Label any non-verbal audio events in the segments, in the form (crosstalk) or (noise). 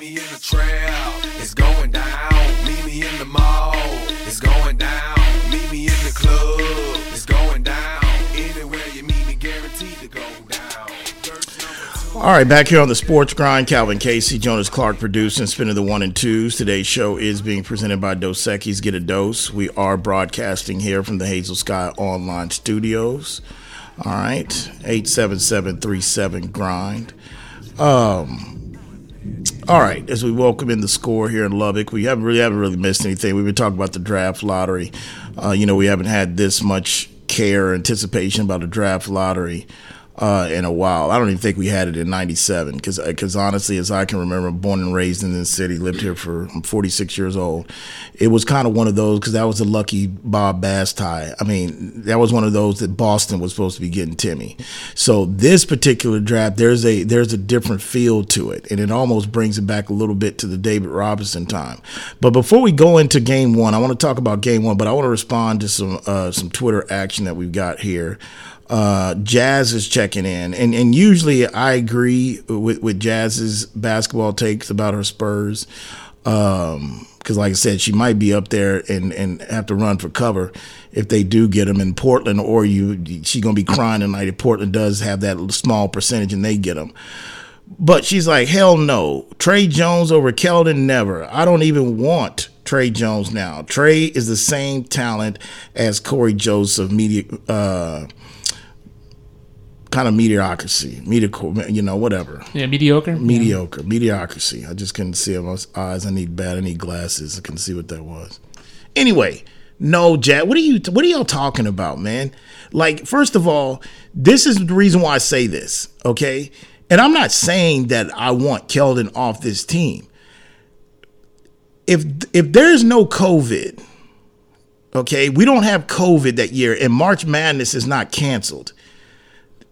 Me in the trail, it's going down. Meet me in the mall, it's going down. Meet me in the club, it's going down. Anywhere you meet me, guaranteed to go down. All right, back here on the Sports Grind, Calvin Casey, Jonas Clark producing, spinning the one and twos. Today's show is being presented by Dos Equis. Get a dose. We are broadcasting here from the Hazel Sky Online Studios. All right, eight seven seven three seven grind. Um. All right, as we welcome in the score here in Lubbock, we haven't really haven't really missed anything. We've been talking about the draft lottery. Uh, you know, we haven't had this much care, anticipation about a draft lottery uh, in a while. I don't even think we had it in '97 because because honestly, as I can remember, born and raised in this city, lived here for I'm 46 years old. It was kind of one of those because that was the lucky Bob Bass tie. I mean, that was one of those that Boston was supposed to be getting Timmy. So this particular draft, there's a there's a different feel to it, and it almost brings it back a little bit to the David Robinson time. But before we go into Game One, I want to talk about Game One, but I want to respond to some uh, some Twitter action that we've got here uh, Jazz is checking in, and and usually I agree with with Jazz's basketball takes about her Spurs, because like I said, she might be up there and and have to run for cover if they do get them in Portland, or you she gonna be crying tonight if Portland does have that small percentage and they get them. But she's like, hell no. Tre Jones over Keldon, never. I don't even want Tre Jones now. Tre is the same talent as Cory Joseph, media, uh, kind of mediocrity, mediocre, you know, whatever. Yeah, mediocre. Mediocre, mediocrity. I just couldn't see it. My eyes, I need bad. I need glasses. I couldn't see what that was. Anyway, no, Jack. What are you? What are y'all talking about, man? Like, first of all, this is the reason why I say this. Okay, and I'm not saying that I want Keldon off this team. If if there's no COVID, okay, we don't have COVID that year, and March Madness is not canceled.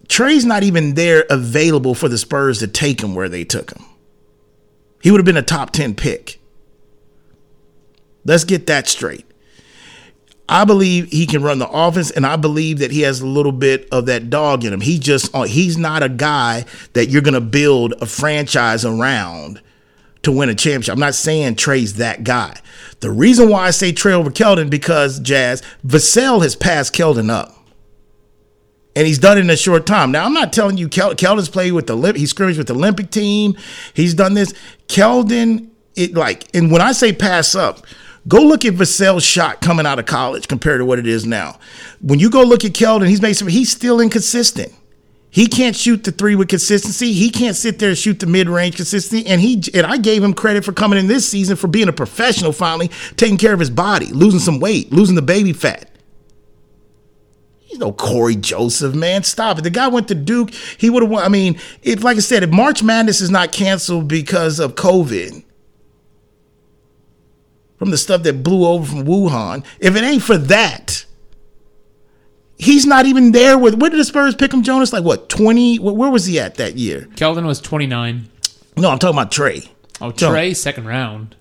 Tre's not even there available for the Spurs to take him where they took him. He would have been a top 10 pick. Let's get that straight. I believe he can run the offense, and I believe that he has a little bit of that dog in him. He just uh, he's not a guy that you're gonna build a franchise around to win a championship. I'm not saying Tre's that guy. The reason why I say Tre over Keldon because Jazz Vassell has passed Keldon up and he's done it in a short time. Now, I'm not telling you Kel- Keldon's played with the he scrimmaged with the Olympic team. He's done this. Keldon, it like, and when I say pass up, go look at Vassell's shot coming out of college compared to what it is now. When you go look at Keldon, he's made some. He's still inconsistent. He can't shoot the three with consistency. He can't sit there and shoot the mid range consistency. And he and I gave him credit for coming in this season for being a professional. Finally, taking care of his body, losing some weight, losing the baby fat. He's no Cory Joseph, man. Stop it. The guy went to Duke. He would have won. I mean, if like I said, if March Madness is not canceled because of COVID, from the stuff that blew over from Wuhan, if it ain't for that, he's not even there with where did the Spurs pick him, Jonas? Like what, 20? Where was he at that year? Keldon was 29. No, I'm talking about Tre. Oh. Tre, second round.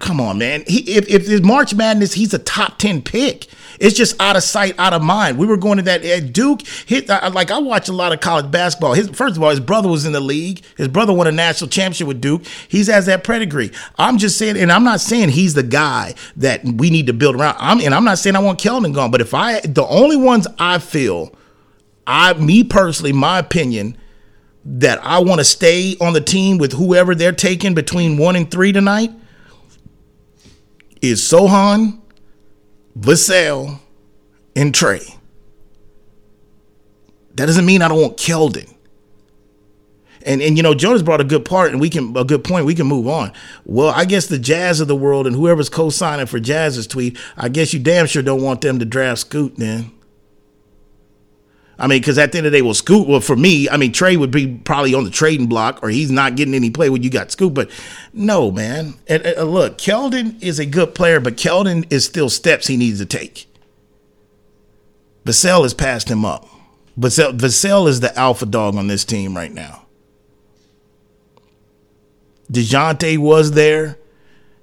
Come on, man. He, if if it's March Madness, he's a top ten pick. It's just out of sight, out of mind. We were going to that at Duke. Hit like I watch a lot of college basketball. His first of all, his brother was in the league. His brother won a national championship with Duke. He has that pedigree. I'm just saying, and I'm not saying he's the guy that we need to build around. I'm and I'm not saying I want Keldon gone, but if I the only ones I feel, I me personally, my opinion. That I want to stay on the team with whoever they're taking between one and three tonight is Sochan, Vassell, and Tre. That doesn't mean I don't want Keldon. And and you know, Jonas brought a good part, and we can a good point. We can move on. Well, I guess the Jazz of the world and whoever's co-signing for Jazz's tweet, I guess you damn sure don't want them to draft Scoot then. I mean, because at the end of the day, well, Scoot, well, for me, I mean, Tre would be probably on the trading block or he's not getting any play when you got Scoot. But no, man. And, and look, Keldon is a good player, but Keldon is still steps he needs to take. Vassell has passed him up. Vassell, Vassell is the alpha dog on this team right now. DeJounte was there.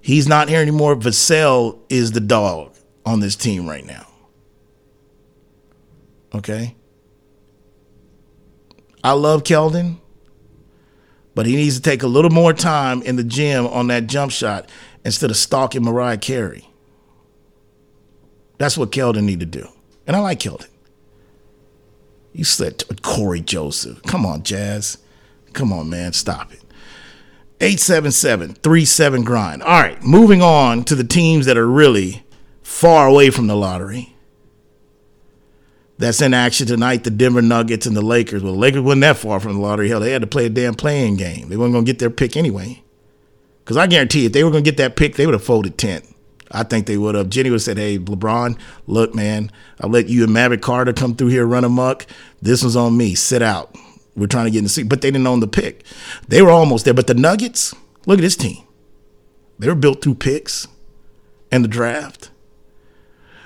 He's not here anymore. Vassell is the dog on this team right now. Okay? I love Keldon, But he needs to take a little more time in the gym on that jump shot instead of stalking Mariah Carey. That's what Keldon need to do. And I like Keldon. You said Cory Joseph. Come on, Jazz. Come on, man. Stop it. 877 37 grind. All right, moving on to the teams that are really far away from the lottery. That's in action tonight. The Denver Nuggets and the Lakers. Well, the Lakers wasn't that far from the lottery. Hell, they had to play a damn playing game. They weren't going to get their pick anyway. Because I guarantee if they were going to get that pick, they would have folded 10. I think they would have. Jenny would have said, hey, LeBron, look, man, I'll let you and Maverick Carter come through here, run amok. This was on me. Sit out. We're trying to get in the seat. But they didn't own the pick. They were almost there. But the Nuggets, look at this team. They were built through picks and the draft.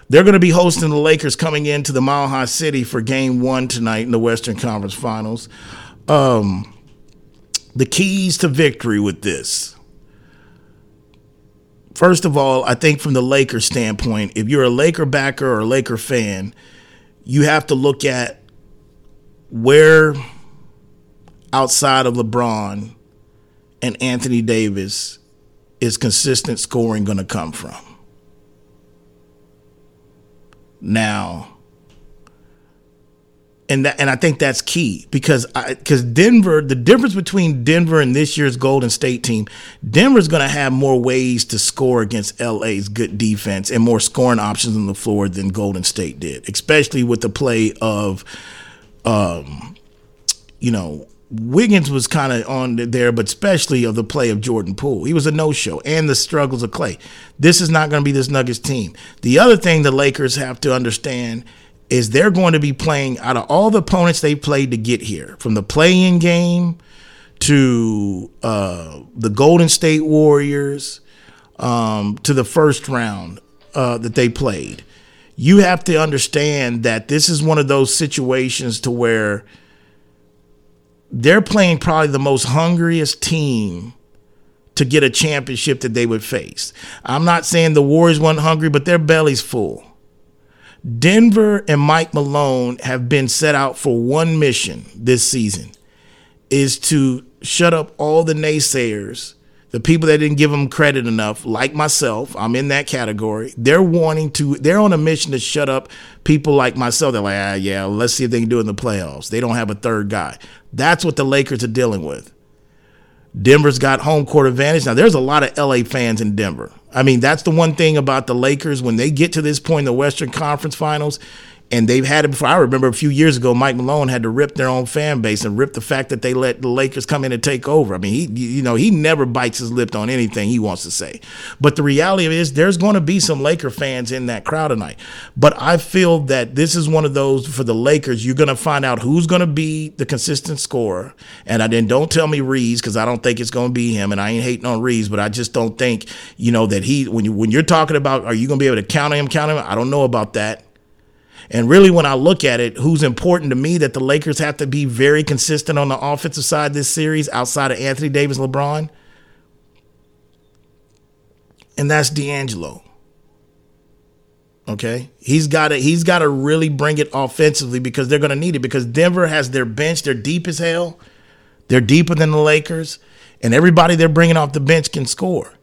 They're going to be hosting the Lakers coming into the Mile High City for game one tonight in the Western Conference Finals. Um, the keys to victory with this. First of all, I think from the Lakers standpoint, if you're a Laker backer or a Laker fan, you have to look at where outside of LeBron and Anthony Davis is consistent scoring going to come from. Now, and that, and I think that's key because I because Denver, the difference between Denver and this year's Golden State team, Denver's going to have more ways to score against LA's good defense and more scoring options on the floor than Golden State did, especially with the play of, um, you know, Wiggins was kind of on there, but especially of the play of Jordan Poole. He was a no show and the struggles of Clay. This is not going to be this Nuggets team. The other thing the Lakers have to understand is they're going to be playing out of all the opponents they played to get here, from the play in game to uh, the Golden State Warriors um, to the first round uh, that they played. You have to understand that this is one of those situations to where they're playing probably the most hungriest team to get a championship that they would face. I'm not saying the Warriors weren't hungry, but their belly's full. Denver and Mike Malone have been set out for one mission this season is to shut up all the naysayers, the people that didn't give them credit enough, like myself. I'm in that category. They're wanting to, they're on a mission to shut up people like myself. They're like, ah, yeah, let's see if they can do it in the playoffs. They don't have a third guy. That's what the Lakers are dealing with. Denver's got home court advantage. Now, there's a lot of LA fans in Denver. I mean, that's the one thing about the Lakers when they get to this point in the Western Conference Finals, and they've had it before. I remember a few years ago, Mike Malone had to rip their own fan base and rip the fact that they let the Lakers come in and take over. I mean, he, you know, he never bites his lip on anything he wants to say. But the reality is, there's going to be some Laker fans in that crowd tonight. But I feel that this is one of those for the Lakers. You're going to find out who's going to be the consistent scorer. And I then don't tell me Reeves because I don't think it's going to be him. And I ain't hating on Reeves, but I just don't think, you know, that he when you when you're talking about are you going to be able to count him, count him? I don't know about that. And really, when I look at it, who's important to me that the Lakers have to be very consistent on the offensive side this series outside of Anthony Davis, LeBron, and that's D'Angelo. Okay, he's got to he's got to really bring it offensively because they're going to need it because Denver has their bench, they're deep as hell, they're deeper than the Lakers, and everybody they're bringing off the bench can score.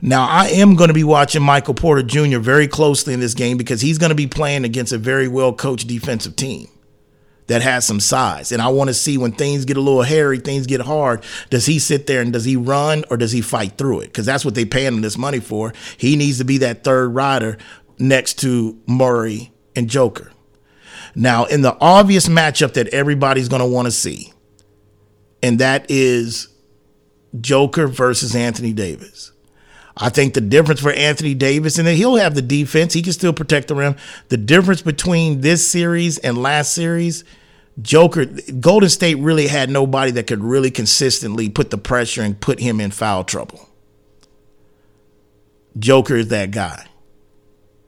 Now, I am going to be watching Michael Porter Jr. very closely in this game because he's going to be playing against a very well coached defensive team that has some size. And I want to see when things get a little hairy, things get hard, does he sit there and does he run or does he fight through it? Because that's what they paying him this money for. He needs to be that third rider next to Murray and Joker. Now, in the obvious matchup that everybody's going to want to see, and that is Joker versus Anthony Davis. I think the difference for Anthony Davis, and he'll have the defense, he can still protect the rim. The difference between this series and last series, Joker, Golden State really had nobody that could really consistently put the pressure and put him in foul trouble. Joker is that guy.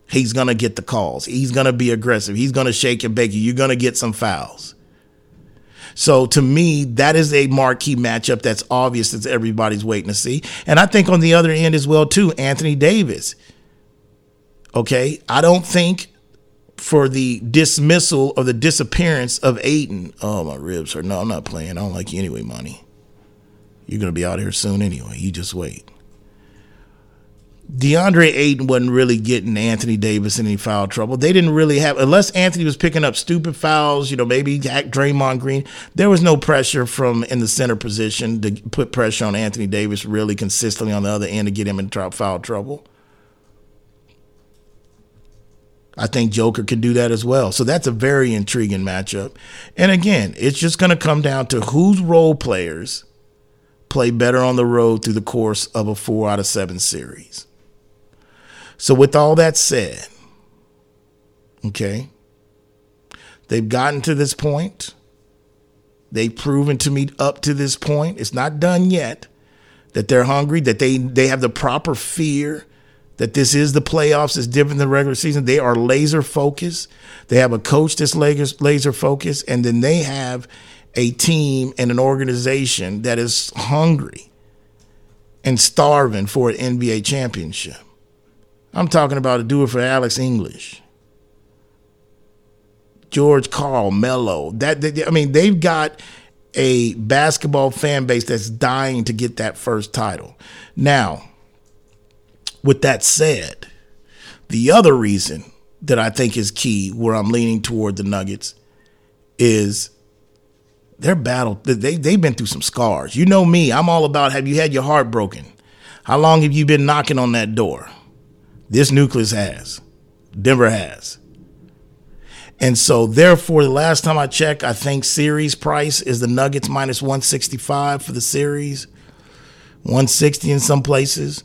He's going to get the calls. He's going to be aggressive. He's going to shake and bake you. You're going to get some fouls. So to me, that is a marquee matchup that's obvious that everybody's waiting to see. And I think on the other end as well too, Anthony Davis. Okay, I don't think for the dismissal or the disappearance of Ayton. Oh, my ribs are no, I'm not playing. I don't like you anyway, money. You're to be out here soon anyway. You just wait. DeAndre Ayton wasn't really getting Anthony Davis in any foul trouble. They didn't really have, unless Anthony was picking up stupid fouls, you know, maybe Draymond Green. There was no pressure from in the center position to put pressure on Anthony Davis really consistently on the other end to get him in foul trouble. I think Joker can do that as well. So that's a very intriguing matchup. And again, it's just going to come down to whose role players play better on the road through the course of a four out of seven series. So, with all that said, okay, they've gotten to this point. They've proven to me up to this point. It's not done yet. That they're hungry, that they, they have the proper fear that this is the playoffs. It's different than the regular season. They are laser focused. They have a coach that's laser, laser focused, and then they have a team and an organization that is hungry and starving for an NBA championship. I'm talking about a do it for Alex English, George Karl, Melo. That I mean, they've got a basketball fan base that's dying to get that first title. Now, with that said, the other reason that I think is key, where I'm leaning toward the Nuggets, is their battle. They they've been through some scars. You know me. I'm all about. Have you had your heart broken? How long have you been knocking on that door? This nucleus has. Denver has. And so, therefore, the last time I checked, I think series price is the Nuggets minus 165 for the series, 160 in some places.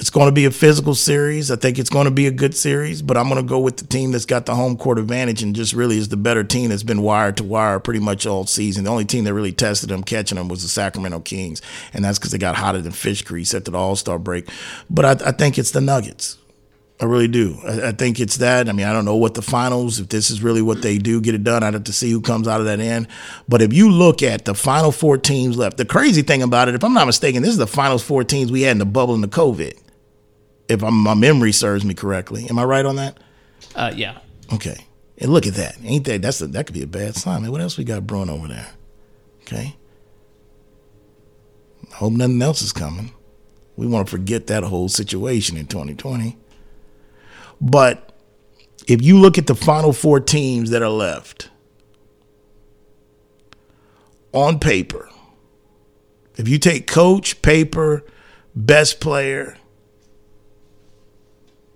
It's going to be a physical series. I think it's going to be a good series, but I'm going to go with the team that's got the home court advantage and just really is the better team that's been wire to wire pretty much all season. The only team that really tested them, catching them, was the Sacramento Kings, and that's because they got hotter than fish grease after the All Star break. But I, I, think it's the Nuggets. I really do. I, I, think it's that. I mean, I don't know what the finals, if this is really what they do, get it done. I'd have to see who comes out of that end. But if you look at the final four teams left, the crazy thing about it, if I'm not mistaken, this is the finals four teams we had in the bubble in the COVID if I'm, my memory serves me correctly. Am I right on that? Uh, yeah. Okay. And look at that. Ain't that that's a, that could be a bad sign, man. What else we got brewing over there? Okay. I hope nothing else is coming. We want to forget that whole situation in 2020. But if you look at the final four teams that are left on paper, if you take coach, paper, best player,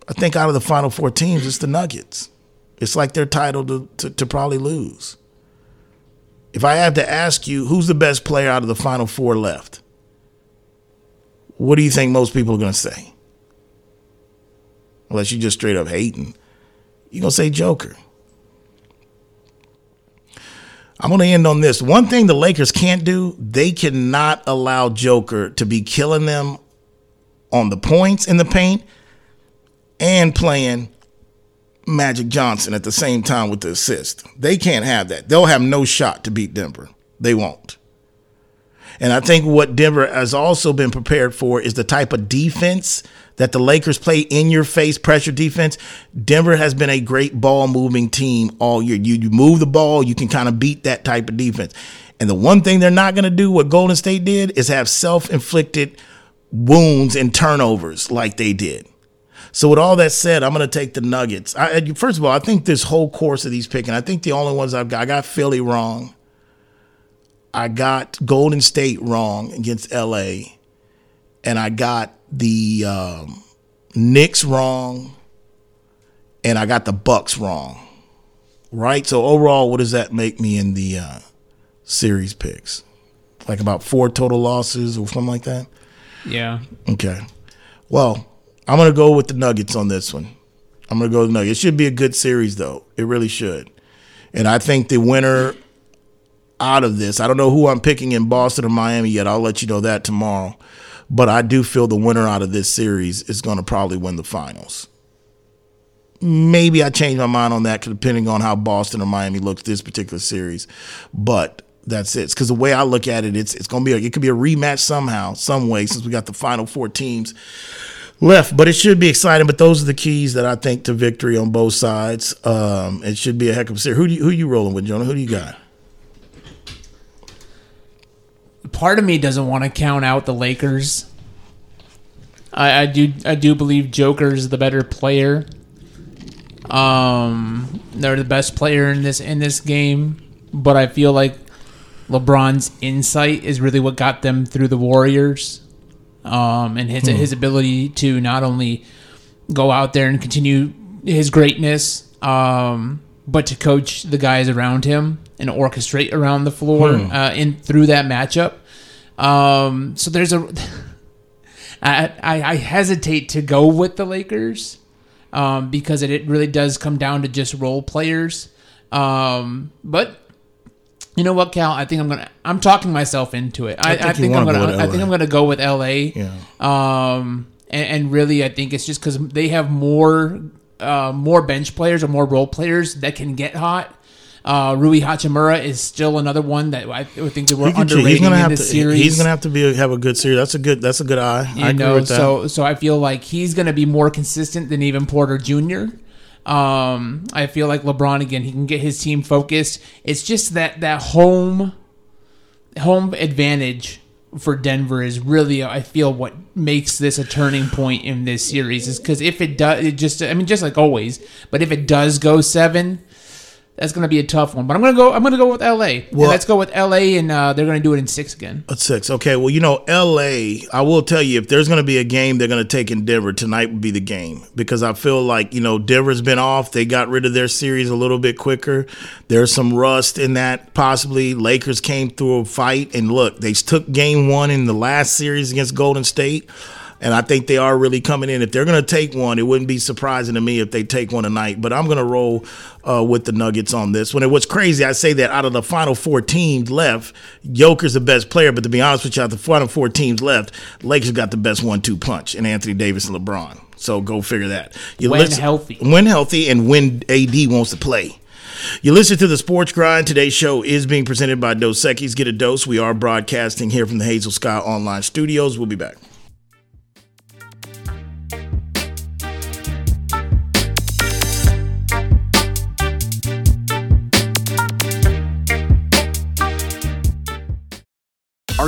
I think out of the final four teams, it's the Nuggets. It's like they're titled to, to, to, probably lose. If I had to ask you who's the best player out of the final four left, what do you think most people are going to say? Unless you just straight up hating, you're going to say Joker. I'm going to end on this. One thing the Lakers can't do, they cannot allow Joker to be killing them on the points in the paint and playing Magic Johnson at the same time with the assist. They can't have that. They'll have no shot to beat Denver. They won't. And I think what Denver has also been prepared for is the type of defense that the Lakers play in your face pressure defense. Denver has been a great ball moving team all year. You, you move the ball, you can kind of beat that type of defense. And the one thing they're not going to do, what Golden State did, is have self inflicted wounds and turnovers like they did. So with all that said, I'm going to take the Nuggets. I, first of all, I think this whole course of these picking, I think the only ones I've got, I got Philly wrong. I got Golden State wrong against LA, and I got the um, Knicks wrong, and I got the Bucks wrong. Right. So overall, what does that make me in the uh, series picks? Like about four total losses or something like that. Yeah. Okay. Well, I'm gonna go with the Nuggets on this one. I'm gonna go with the Nuggets. It should be a good series though. It really should. And I think the winner out of this, I don't know who I'm picking in Boston or Miami yet. I'll let you know that tomorrow. But I do feel the winner out of this series is to probably win the finals. Maybe I change my mind on that depending on how Boston or Miami looks this particular series. But that's it. Because the way I look at it, it's it's to be a, it could be a rematch somehow, some way, since we got the final four teams left, but it should be exciting. But those are the keys that I think to victory on both sides. Um, it should be a heck of a series. Who do you, who you rolling with, Jonah? Who do you got? Part of me doesn't want to count out the Lakers. I, I do I do believe Joker's is the better player. Um, they're the best player in this in this game, but I feel like LeBron's insight is really what got them through the Warriors. Um, and his his ability to not only go out there and continue his greatness, um, but to coach the guys around him and orchestrate around the floor uh, in through that matchup. Um, so there's a (laughs) I, I, I hesitate to go with the Lakers um, because it, it really does come down to just role players. Um, but you know what, Cal? I think I'm gonna. I'm talking myself into it. I, I think think, I'm wanna go gonna. I think I'm gonna go with L.A. Yeah. Um, and, and really, I think it's just because they have more, uh, more bench players or more role players that can get hot. Uh, Rui Hachimura is still another one that I would think that we're underrating he's gonna in have this to. series. He's gonna have to be have a good series. That's a good. That's a good eye. You I know, so so I feel like he's going to be more consistent than even Porter Jr. Um, I feel like LeBron again, he can get his team focused. It's just that that home home advantage for Denver is really I feel what makes this a turning point in this series is because if it does, it just I mean just like always, but if it does go seven. That's gonna be a tough one, but I'm gonna go. I'm gonna go with L.A. Well- let's go with L.A. and uh, they're gonna do it in six again. A six. Okay. Well, you know, L.A. I will tell you, if there's going to be a game they're going to take in Denver tonight, would be the game because I feel like you know Denver's been off. They got rid of their series a little bit quicker. There's some rust in that. Possibly Lakers came through a fight and look, they took game one in the last series against Golden State. And I think they are really coming in. If they're going to take one, it wouldn't be surprising to me if they take one tonight. But I'm going to roll uh, with the Nuggets on this one. It was crazy, I say that out of the final four teams left, Joker's the best player. But to be honest with you, out of the final four teams left, Lakers got the best one-two punch in Anthony Davis and LeBron. So go figure that. You When healthy. when healthy, and when AD wants to play. You listen to the Sports Grind. Today's show is being presented by Dos Equis. Get a dose. We are broadcasting here from the Hazel Sky Online Studios. We'll be back.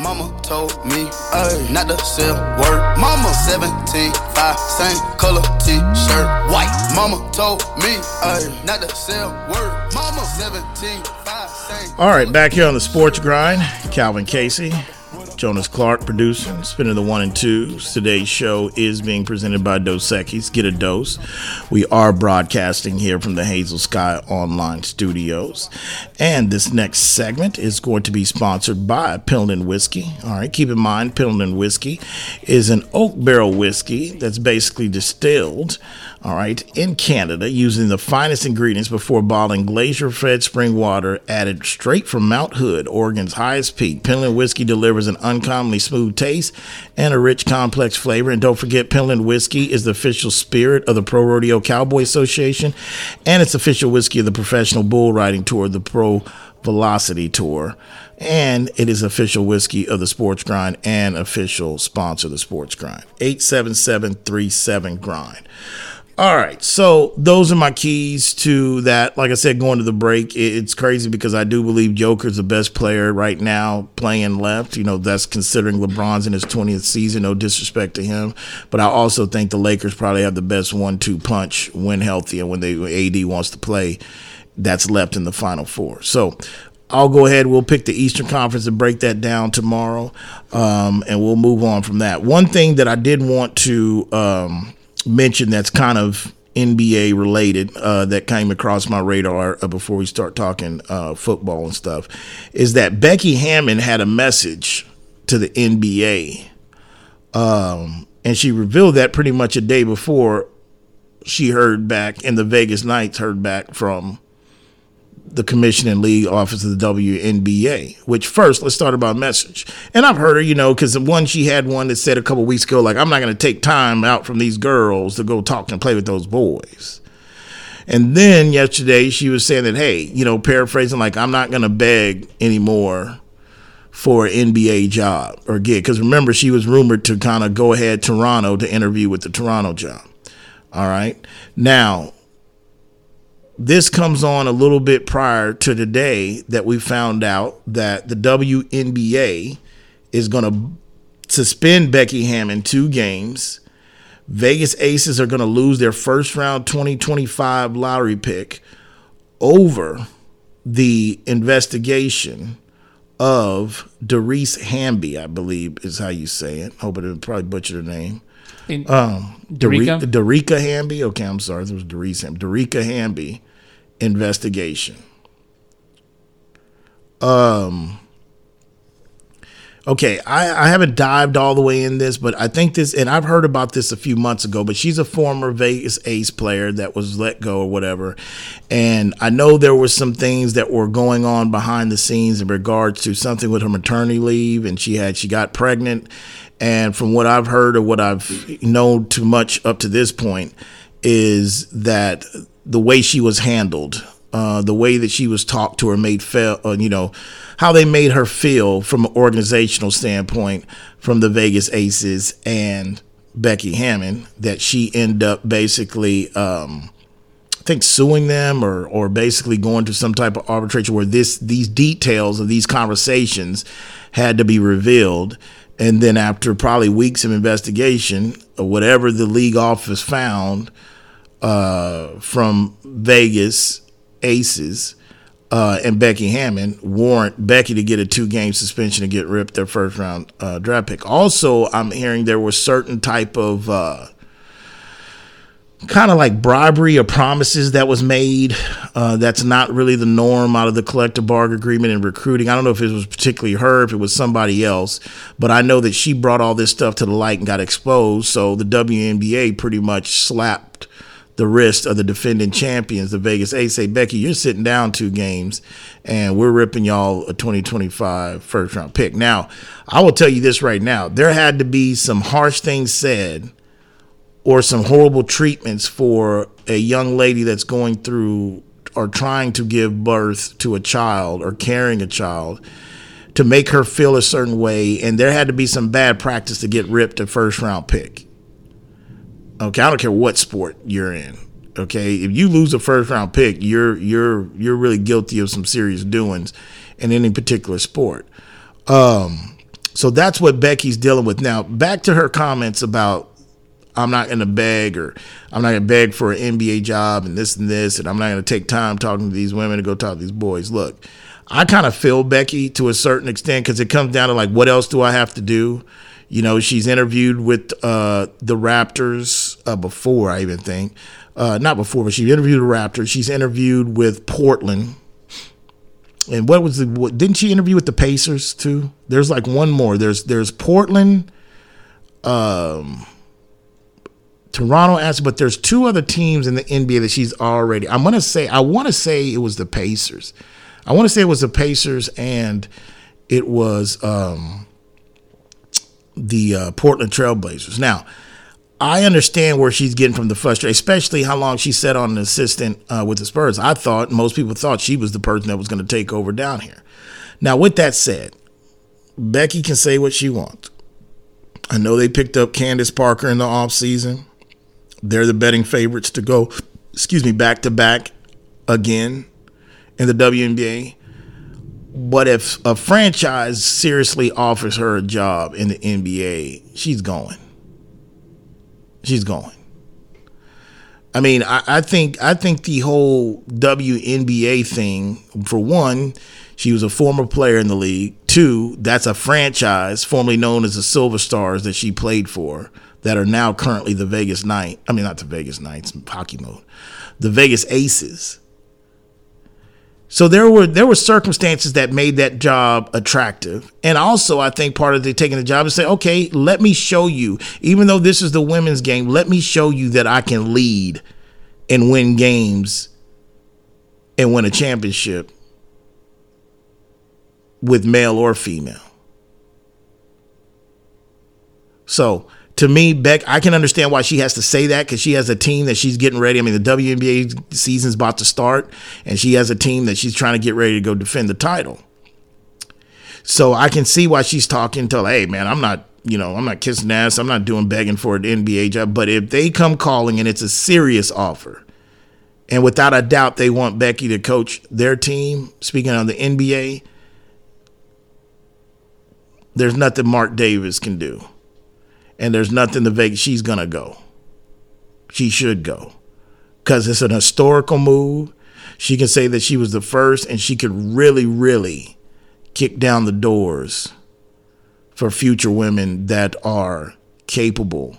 Mama told me ay, not to sell word. Mama 17, 5, same color t-shirt, white. Mama told me ay, not to sell word. Mama 17, 5, same. All right, back here on the Sports Grind, Calvin Casey, Jonas Clark producing, spinning the one and two. Today's show is being presented by Dos Equis. Get a dose. We are broadcasting here from the Hazel Sky Online Studios. And this next segment is going to be sponsored by Pendleton Whiskey. All right, keep in mind, Pendleton Whiskey is an oak barrel whiskey that's basically distilled all right, in Canada using the finest ingredients before bottling glacier fed spring water added straight from Mount Hood, Oregon's highest peak. Pendleton whiskey delivers an uncommonly smooth taste and a rich, complex flavor. And don't forget, Pendleton Whiskey is the official spirit of the Pro Rodeo Cowboy Association and it's official whiskey of the Professional Bull Riding Tour, the Pro Velocity Tour. And it is official whiskey of the Sports Grind and official sponsor of the Sports Grind. 87737 Grind. All right, so those are my keys to that. Like I said, going to the break, it's crazy because I do believe Joker's the best player right now playing left. You know, that's considering LeBron's in his 20th season. No disrespect to him, but I also think the Lakers probably have the best one-two punch when healthy and when they AD wants to play. That's left in the Final Four. So I'll go ahead. We'll pick the Eastern Conference and break that down tomorrow, um, and we'll move on from that. One thing that I did want to um, mention that's kind of NBA related uh, that came across my radar uh, before we start talking uh, football and stuff is that Becky Hammon had a message to the NBA. Um, and she revealed that pretty much a day before she heard back, and the Vegas Knights heard back from the commission and league office of the WNBA. Which first, let's start about message. And I've heard her, you know, because the one she had one that said a couple weeks ago, like, I'm not going to take time out from these girls to go talk and play with those boys. And then yesterday she was saying that, hey, you know, paraphrasing, like, I'm not going to beg anymore for an NBA job or gig. Because remember, she was rumored to kind of go ahead Toronto to interview with the Toronto job. All right. Now, this comes on a little bit prior to the day that we found out that the WNBA is going to suspend Becky Hammon two games. Vegas Aces are going to lose their first round 2025 lottery pick over the investigation of Doris Hamby, I believe is how you say it. Hope I didn't probably butcher the name. Um, Dorica Hamby. Okay, I'm sorry. It was Doris Hamby. Dorica Hamby investigation. Um. Okay, I, I haven't dived all the way in this, but I think this, and I've heard about this a few months ago. But she's a former Vegas Ace player that was let go or whatever, and I know there were some things that were going on behind the scenes in regards to something with her maternity leave, and she had she got pregnant, and from what I've heard or what I've known too much up to this point, is that the way she was handled, uh, the way that she was talked to or made feel, uh, you know, how they made her feel from an organizational standpoint from the Vegas Aces and Becky Hammon, that she ended up basically, um, I think, suing them or or basically going to some type of arbitration where this these details of these conversations had to be revealed. And then after probably weeks of investigation, or whatever the league office found, uh, from Vegas Aces uh, and Becky Hammon warrant Becky to get a two game suspension and get ripped their first round uh, draft pick. Also, I'm hearing there was certain type of uh, kind of like bribery or promises that was made. Uh, that's not really the norm out of the collective bargaining agreement and recruiting. I don't know if it was particularly her, if it was somebody else, but I know that she brought all this stuff to the light and got exposed. So the WNBA pretty much slapped the wrist of the defending champions, the Vegas Ace. Say, Becky, you're sitting down two games, and we're ripping y'all a 2025 first round pick. Now, I will tell you this right now: there had to be some harsh things said or some horrible treatments for a young lady that's going through or trying to give birth to a child or carrying a child to make her feel a certain way and there had to be some bad practice to get ripped a first round pick okay i don't care what sport you're in okay if you lose a first round pick you're you're you're really guilty of some serious doings in any particular sport um so that's what becky's dealing with now back to her comments about I'm not going to beg or I'm not going to beg for an NBA job and this and this, and I'm not going to take time talking to these women to go talk to these boys. Look, I kind of feel Becky to a certain extent because it comes down to like, what else do I have to do? You know, she's interviewed with uh, the Raptors uh, before, I even think. Uh, not before, but she interviewed the Raptors. She's interviewed with Portland. And what was the? What, didn't she interview with the Pacers too? There's like one more. There's there's Portland. Um, Toronto asked, but there's two other teams in the NBA that she's already. I'm gonna say I want to say it was the Pacers. I want to say it was the Pacers and it was um the uh, Portland Trailblazers. Now, I understand where she's getting from the frustration, especially how long she sat on an assistant uh, with the Spurs. I thought most people thought she was the person that was going to take over down here. Now, with that said, Becky can say what she wants. I know they picked up Candace Parker in the offseason. They're the betting favorites to go, excuse me, back to back again in the WNBA. But if a franchise seriously offers her a job in the NBA, she's going. She's going. I mean, I, I, think I think the whole WNBA thing, for one, she was a former player in the league. Two, that's a franchise formerly known as the Silver Stars that she played for that are now currently the Vegas Knight. I mean, not the Vegas Knights, hockey mode, the Vegas Aces. So there were there were circumstances that made that job attractive. And also I think part of the taking the job is say, okay, let me show you, even though this is the women's game, let me show you that I can lead and win games and win a championship with male or female. So to me, Beck, I can understand why she has to say that because she has a team that she's getting ready. I mean, the WNBA season's about to start, and she has a team that she's trying to get ready to go defend the title. So I can see why she's talking to, hey, man, I'm not, you know, I'm not kissing ass. I'm not doing begging for an NBA job. But if they come calling and it's a serious offer, and without a doubt they want Becky to coach their team, speaking of the NBA, there's nothing Mark Davis can do and there's nothing to Vegas. She's gonna go. She should go because it's an historical move. She can say that she was the first, and she could really, really kick down the doors for future women that are capable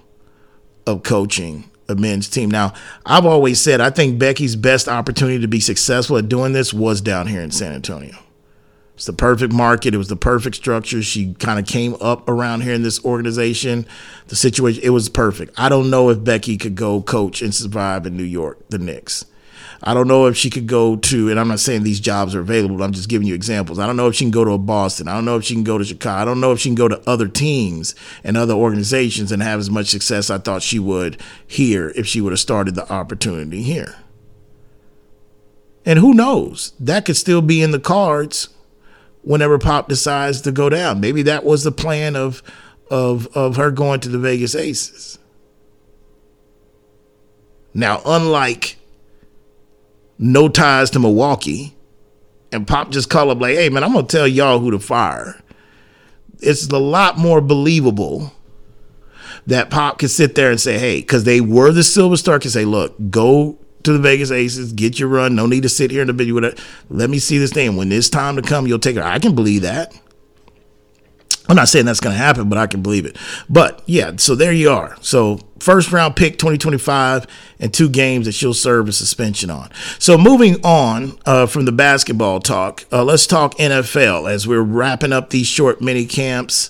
of coaching a men's team. Now, I've always said I think Becky's best opportunity to be successful at doing this was down here in San Antonio. It's the perfect market. It was the perfect structure. She kind of came up around here in this organization. The situation, it was perfect. I don't know if Becky could go coach and survive in New York, the Knicks. I don't know if she could go to, and I'm not saying these jobs are available, I'm just giving you examples. I don't know if she can go to Boston. I don't know if she can go to Chicago. I don't know if she can go to other teams and other organizations and have as much success I thought she would here if she would have started the opportunity here. And who knows? That could still be in the cards whenever Pop decides to go down. Maybe that was the plan of of of her going to the Vegas Aces. Now, unlike no ties to Milwaukee, and Pop just call up like, "Hey man, I'm gonna tell y'all who to fire." It's a lot more believable that Pop can sit there and say, "Hey," because they were the Silver Star, can say, "Look, go to the Vegas Aces, get your run. No need to sit here in the video. Let me see this thing. When it's time to come, you'll take it. I can believe that. I'm not saying that's going to happen, but I can believe it. But yeah, so there you are. So first round pick 2025 and two games that she'll serve a suspension on. So moving on uh, from the basketball talk, uh, let's talk NFL as we're wrapping up these short mini camps.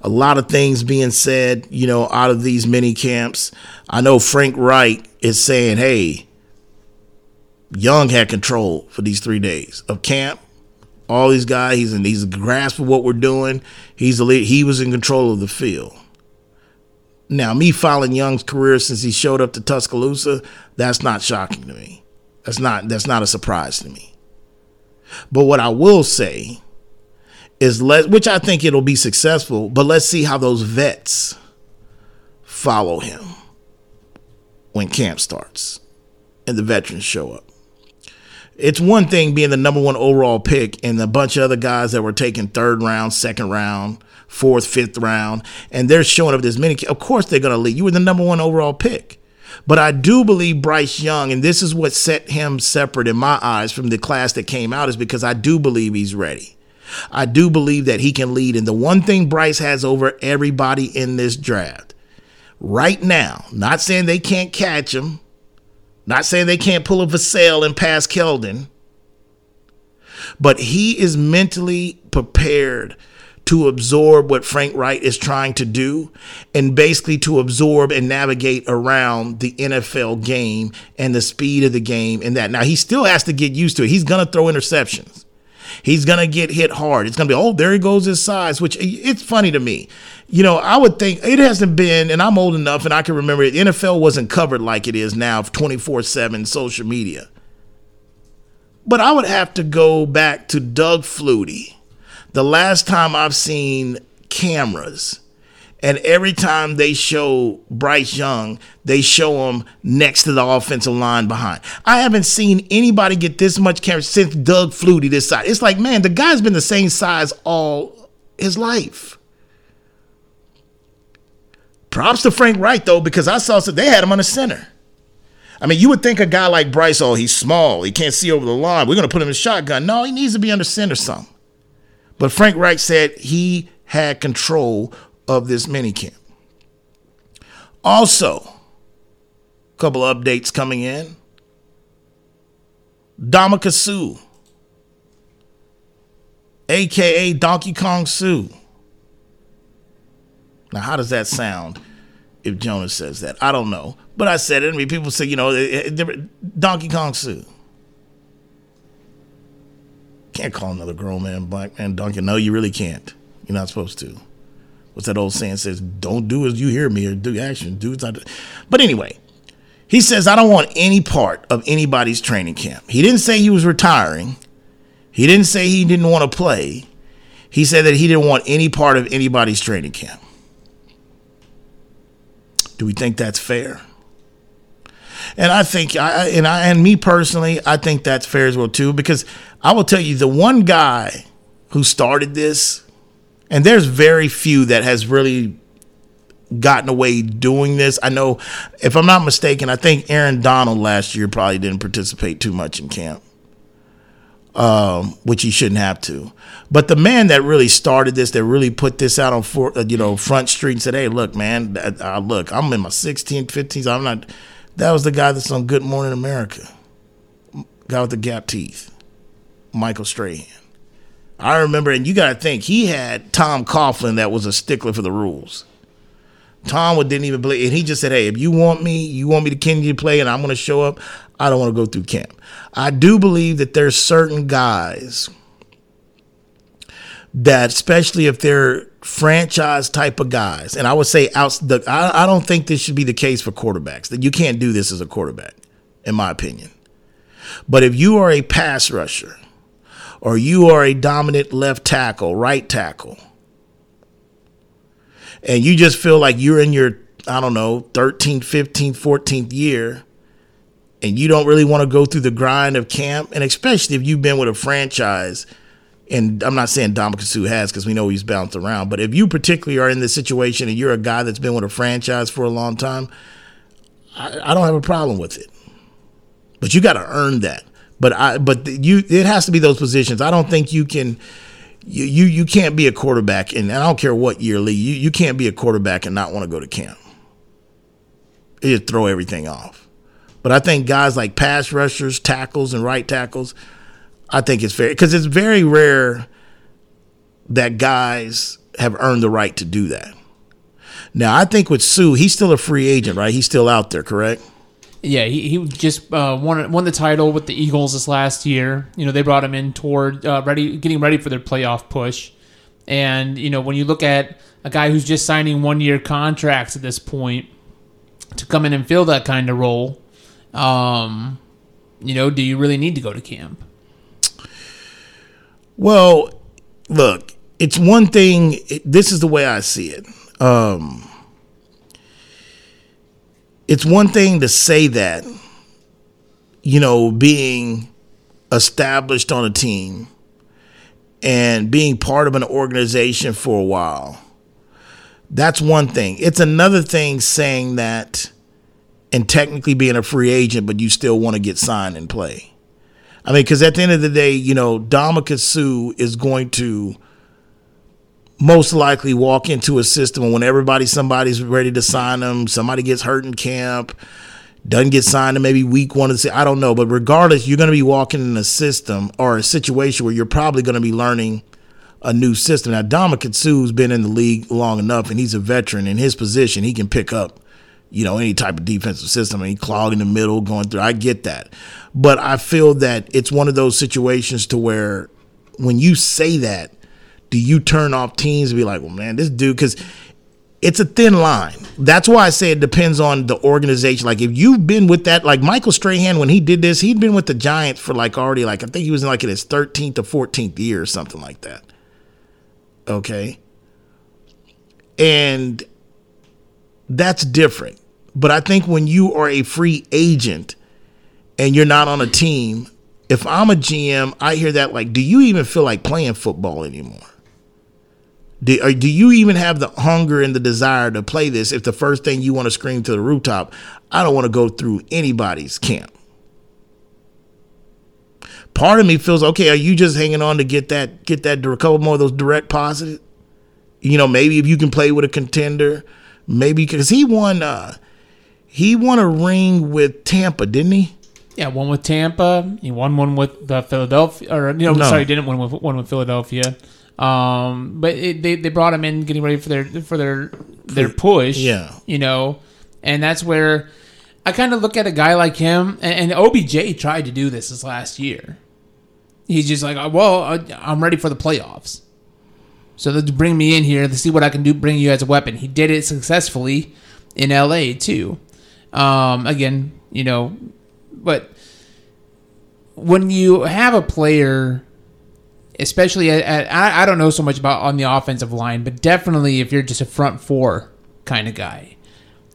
A lot of things being said, you know, out of these mini camps. I know Frank Reich is saying, hey, Young had control for these three days of camp. All these guys, he's in he's a grasp of what we're doing. He's the lead, he was in control of the field. Now, me following Young's career since he showed up to Tuscaloosa, that's not shocking to me. That's not that's not a surprise to me. But what I will say is let which I think it'll be successful, but let's see how those vets follow him when camp starts and the veterans show up it's one thing being the number one overall pick and a bunch of other guys that were taken third round, second round, fourth, fifth round, and they're showing up this many. Of course, they're going to lead. You were the number one overall pick. But I do believe Bryce Young, and this is what set him separate in my eyes from the class that came out, is because I do believe he's ready. I do believe that he can lead. And the one thing Bryce has over everybody in this draft right now, not saying they can't catch him, not saying they can't pull a Vassell and pass Keldon, but he is mentally prepared to absorb what Frank Reich is trying to do and basically to absorb and navigate around the NFL game and the speed of the game and that. Now, he still has to get used to it. He's going to throw interceptions. He's gonna get hit hard. It's gonna be oh there he goes his size, which it's funny to me. You know, I would think it hasn't been, and I'm old enough and I can remember it. NFL wasn't covered like it is now, 24 seven social media. But I would have to go back to Doug Flutie. The last time I've seen cameras and every time they show Bryce Young, they show him next to the offensive line behind. I haven't seen anybody get this much camera since Doug Flutie this side. It's like, man, the guy's been the same size all his life. Props to Frank Reich though, because I saw they had him on the center. I mean, you would think a guy like Bryce, oh, he's small, he can't see over the line. We're gonna put him in a shotgun. No, he needs to be under center some. But Frank Reich said he had control of this minicamp. Also, a couple updates coming in. Ndamukong Suh, aka Donkey Kong Suh. Now, how does that sound if Jonas says that? I don't know. But I said it. I mean, people say, you know, Donkey Kong Suh. Can't call another grown man black man donkey. No, you really can't. You're not supposed to what's that old saying says, don't do as you hear me or do action, do as I do. But anyway, he says, I don't want any part of anybody's training camp. He didn't say he was retiring. He didn't say he didn't want to play. He said that he didn't want any part of anybody's training camp. Do we think that's fair? And I think, I, and I, and me personally, I think that's fair as well too, because I will tell you, the one guy who started this and there's very few that has really gotten away doing this. I know, if I'm not mistaken, I think Aaron Donald last year probably didn't participate too much in camp, um, which he shouldn't have to. But the man that really started this, that really put this out on for, uh, you know Front Street and said, "Hey, look, man, uh, look, I'm in my 16th, 15th. I'm not." That was the guy that's on Good Morning America, guy with the gap teeth, Michael Strahan. I remember, and you got to think, he had Tom Coughlin that was a stickler for the rules. Tom didn't even believe, and he just said, "Hey, if you want me, you want me to continue to play, and I'm going to show up. I don't want to go through camp." I do believe that there's certain guys that, especially if they're franchise type of guys, and I would say out, the, I, I don't think this should be the case for quarterbacks. That you can't do this as a quarterback, in my opinion. But if you are a pass rusher or you are a dominant left tackle, right tackle, and you just feel like you're in your, I don't know, 13th, 15th, 14th year, and you don't really want to go through the grind of camp, and especially if you've been with a franchise, and I'm not saying Suh has because we know he's bounced around, but if you particularly are in this situation and you're a guy that's been with a franchise for a long time, I, I don't have a problem with it. But you got to earn that. But I but you it has to be those positions. I don't think you can you you, you can't be a quarterback and I don't care what year you, you can't be a quarterback and not want to go to camp. It just throw everything off. But I think guys like pass rushers, tackles, and right tackles, I think it's fair because it's very rare that guys have earned the right to do that. Now I think with Suh, he's still a free agent, right? He's still out there, correct? Yeah, he, he just uh, won won the title with the Eagles this last year. You know, they brought him in toward uh, ready, getting ready for their playoff push. And you know, when you look at a guy who's just signing one year contracts at this point to come in and fill that kind of role, um, you know, do you really need to go to camp? Well, look, it's one thing. This is the way I see it. Um, it's one thing to say that, you know, being established on a team and being part of an organization for a while. That's one thing. It's another thing saying that and technically being a free agent, but you still want to get signed and play. I mean, because at the end of the day, you know, Ndamukong Suh is going to most likely walk into a system and when everybody somebody's ready to sign them, somebody gets hurt in camp, doesn't get signed in maybe week one of the I don't know, but regardless, you're going to be walking in a system or a situation where you're probably going to be learning a new system. Now, Ndamukong Suh's been in the league long enough, and he's a veteran in his position. He can pick up, you know, any type of defensive system. and he clog in the middle, going through. I get that, but I feel that it's one of those situations to where when you say that, do you turn off teams and be like, well, man, this dude, because it's a thin line. That's why I say it depends on the organization. Like if you've been with that, like Michael Strahan, when he did this, he'd been with the Giants for like already like I think he was in like in his 13th or 14th year or something like that. Okay. And that's different. But I think when you are a free agent and you're not on a team, if I'm a GM, I hear that like, do you even feel like playing football anymore? Do, do you even have the hunger and the desire to play this if the first thing you want to scream to the rooftop, I don't want to go through anybody's camp? Part of me feels okay. Are you just hanging on to get that get that a couple more of those direct positive? You know, maybe if you can play with a contender, maybe because he won uh he won a ring with Tampa, didn't he? Yeah, one with Tampa. He won one with the Philadelphia. Or no, No. sorry, he didn't win with one with Philadelphia. Um, but it, they they brought him in, getting ready for their for their their push. yeah. you know, and that's where I kind of look at a guy like him. And, and OBJ tried to do this this last year. He's just like, well, I- I'm ready for the playoffs. So let's bring me in here to see what I can do. Bring you as a weapon. He did it successfully in LA too. Um, again, you know, but when you have a player, especially at, at I, I don't know so much about on the offensive line, but definitely if you're just a front four kind of guy,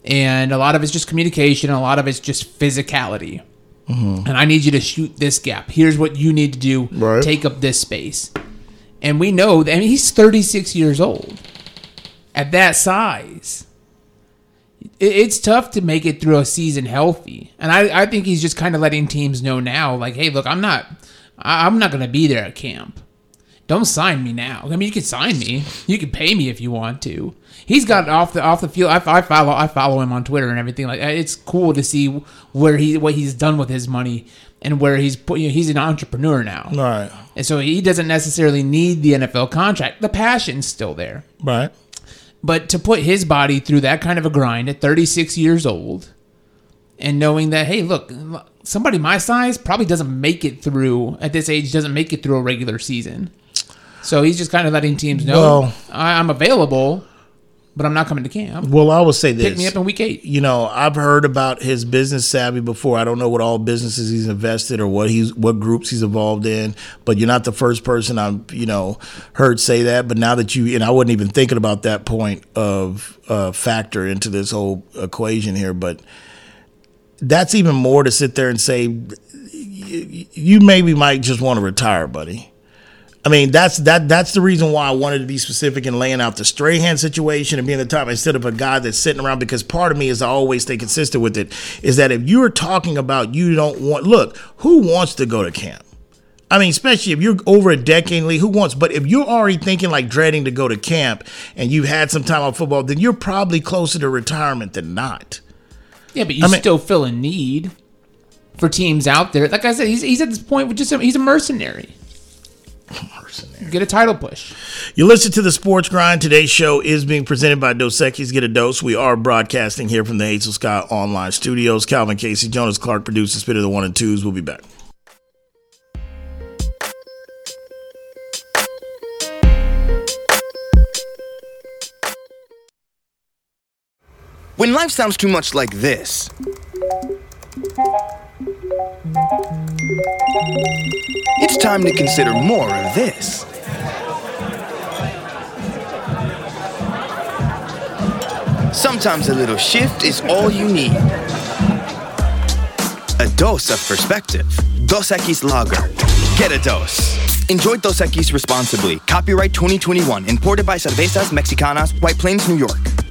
and a lot of it's just communication, a lot of it's just physicality. Mm-hmm. And I need you to shoot this gap. Here's what you need to do. Right. Take up this space. And we know that I mean he's 36 years old. At that size, it's tough to make it through a season healthy. And I, I think he's just kind of letting teams know now, like, hey, look, I'm not, I'm not going to be there at camp. Don't sign me now. I mean, you can sign me. You can pay me if you want to. He's got off the off the field. I, I follow I follow him on Twitter and everything. Like it's cool to see where he what he's done with his money and where he's put. You know, he's an entrepreneur now, Right. and so he doesn't necessarily need the NFL contract. The passion's still there. Right. But to put his body through that kind of a grind at 36 years old and knowing that, hey, look, somebody my size probably doesn't make it through, at this age, doesn't make it through a regular season. So he's just kind of letting teams know Well- I, I'm available, but I'm not coming to camp. Well, I will say this. Pick me up in week eight. you know, I've heard about his business savvy before. I don't know what all businesses he's invested or what he's what groups he's involved in, but you're not the first person I've you know heard say that. But now that you and I wasn't even thinking about that point of uh, factor into this whole equation here, but that's even more to sit there and say you, you maybe might just want to retire, buddy. I mean, that's that that's the reason why I wanted to be specific in laying out the stray Strahan situation and being the top instead of a guy that's sitting around because part of me is I always stay consistent with it is that if you're talking about you don't want look, who wants to go to camp? I mean, especially if you're over a decade league, who wants? But if you're already thinking like dreading to go to camp and you've had some time off football, then you're probably closer to retirement than not. Yeah, but you I mean- still feel a need for teams out there. Like I said, he's, he's at this point with just a, he's a mercenary. Get a title push. You listen to the Sports Grind. Today's show is being presented by Dos Equis. Get a dose. We are broadcasting here from the Hazel Sky Online Studios. Calvin Casey, Jonas Clark produces Spit of the One and Twos. We'll be back. When life sounds too much like this, it's time to consider more of this. Sometimes a little shift is all you need. A dose of perspective. Dos Equis Lager. Get a dose. Enjoy Dos Equis responsibly. Copyright 2021. Imported by Cervezas Mexicanas, White Plains, New York.